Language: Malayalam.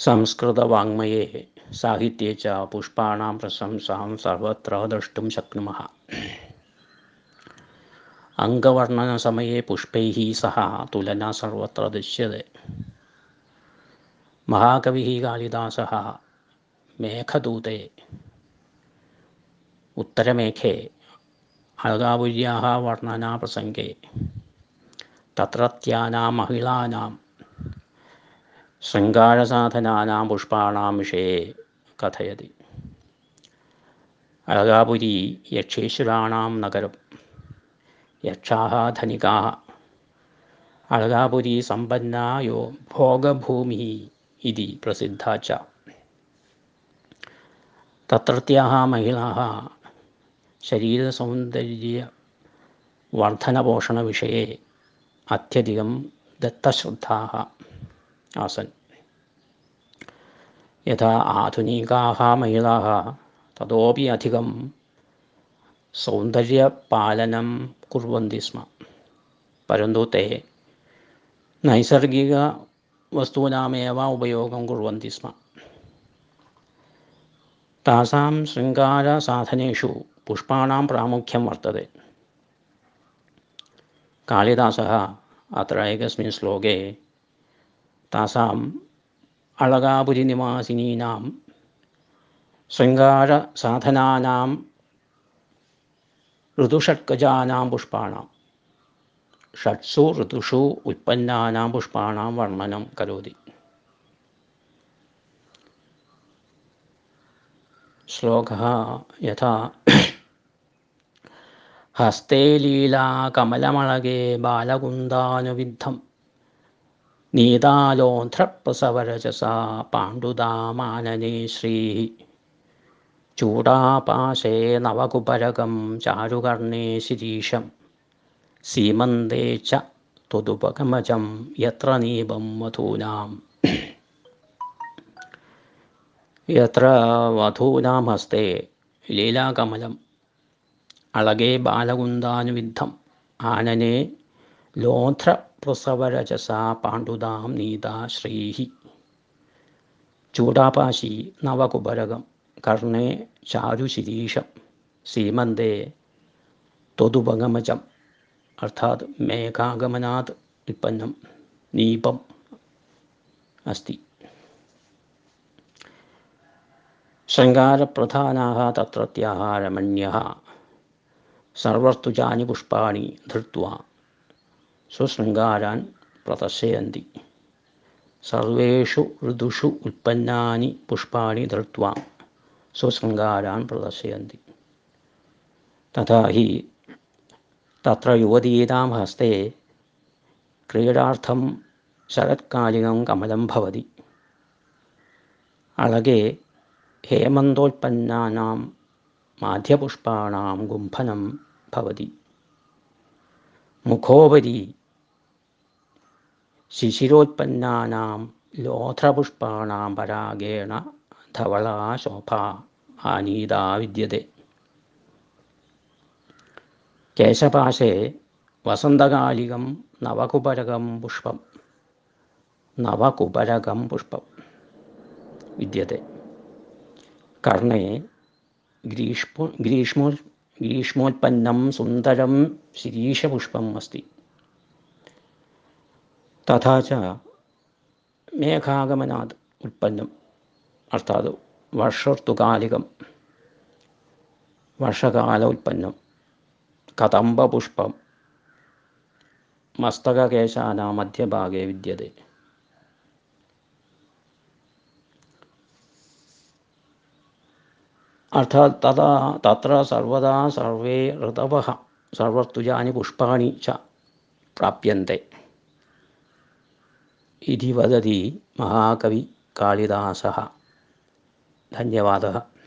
संस्कृतवाङ्मये साहित्ये च पुष्पाणां प्रशंसां सर्वत्र द्रष्टुं शक्नुमः। अङ्गवर्णनसमये पुष्पैः सह तुलना सर्वत्र दृश्यते। महाकविः कालिदासः मेघदूते, उत्तरमेघे अलगापुर्याः वर्णनाप्रसङ्गे तत्रत्यानां महिलानां ശൃംഗാരസാധനാനാം പുഷ്പാണാം വിഷയെ കഥയതി. അഴകാപുരി യക്ഷേശ്വരാണാം നഗരം. യക്ഷാഹ ധനികാഹ അഴകാപുരി സമ്പന്നായോ ഭോഗഭൂമി ഇതി പ്രസിദ്ധ ച. തത്രത്യാഹ മഹിളാഹ. ശരീരസൗന്ദര്യ വർധനപോഷണവിഷയെ അത്യധികം ദത്തശ്രദ്ധാഹ. आसन् यथा आधुनिकाः महिलाः ततोपि अधिकं सौन्दर्यपालनं कुर्वन्ति स्म परन्तु ते नैसर्गिकवस्तूनामेव उपयोगं कुर्वन्ति स्म तासां शृङ्गारसाधनेषु पुष्पाणां प्रामुख्यं वर्तते कालिदासः अत्र एकस्मिन् श्लोके താസാം അളകാപുരിനിവാസിനീനാം ശൃംഗാരസാധനാനാം ഋതുഷഡ്ഗജാനാം പുഷ്പാണാം. ഷട്സു ഋതുഷു ഉത്പന്നാനാം പുഷ്പാണാം വർണനം കരോതി. ശ്ലോക യഥാ ഹസ്തേ ലീലാ കമലമളകേ ബാലകുന്ദാനുവിദ്ധം നീതാലോന്ധ്രപ്രസവരചസാ പാണ്ഡുദാമാനനേ ശ്രീ. ചൂടാപാശേ നവകുപരകം ചാരുകർണേ ശിരീഷം. സീമന്തേ ച ത്വതുപകമജം യത്ര നീപം വധൂനാം. യത്ര വധൂനാം ഹസ്തേ ലീലാകമലം. അളകേ ബാലകുന്ദാനുവിദ്ധം. ആനനെ ലോധ്ര പ്രസവരജസ പാണ്ഡുതാം നീതാ ശ്രീഹി ചൂടാപാശി നവകുബരകം കർണേ ചാരുശിരീഷം സീമന്തേ തൊതുപഗമജം അർത്ഥാത് മേഘാഗമനാത് ഉൽപ്പന്നം നീപം അസ്തി ശൃംഗാരപ്രധാനാः തत्रत्याः रमण्यः सर्वस्तुजानि पुष्पाणि धृत्वा സുശൃംഗാരാൻ പ്രദർശയന്തി. സർവേഷു ഋതുഷു ഉൽപ്പന്നാനി പുഷ്പാണി ധൃത്വാം സുശൃംഗാരാൻ പ്രദർശയന്തി. തഥാ ഹി തത്ര യുവതീനാം ഹസ്തേ ക്രീഡാർത്ഥം ശരത്കാലികം കമലം ഭവതി. അളകെ ഹേമന്തോൽപ്പന്നാനാം മാധ്യപുഷ്പാണാം ഗുംഫനം ഭവതി. മുഖോപരി ശിശിരോത്പന്നാനാം ലോധ്രപുഷ്പാണാം പരാഗേണ ധവളാശോഭ ശോഭ ആനീതാ വിദ്യത്തെ. കേശപാശേ വസന്തകാലികം നവകുപരകം പുഷ്പം നവകുപരകം പുഷ്പം വിദ്യത്തെ. കർണേ ഗ്രീഷ്മോ ഗ്രീഷ്മോ ഗ്രീഷ്മോത്പന്നം സുന്ദരം ശിരീഷപുഷ്പം അസ്തി. തഥാച മേഘാഗമനാത് ഉൽപ്പന്നം അർത്ഥാത് വർഷർത്തുകാലികം വർഷകാല ഉൽപ്പന്നം കദംബപുഷ്പം മസ്തകകേശാന മധ്യഭാഗേ വിദ്യത്തെ അർത്ഥാത് തഥാ തത്ര സർവദാ സർവേ ഋതവ സർവർത്തുജാനി പുഷ്പാണി ച പ്രാപ്യന്തേ. इति वदति महाकवि कालिदासः धन्यवादः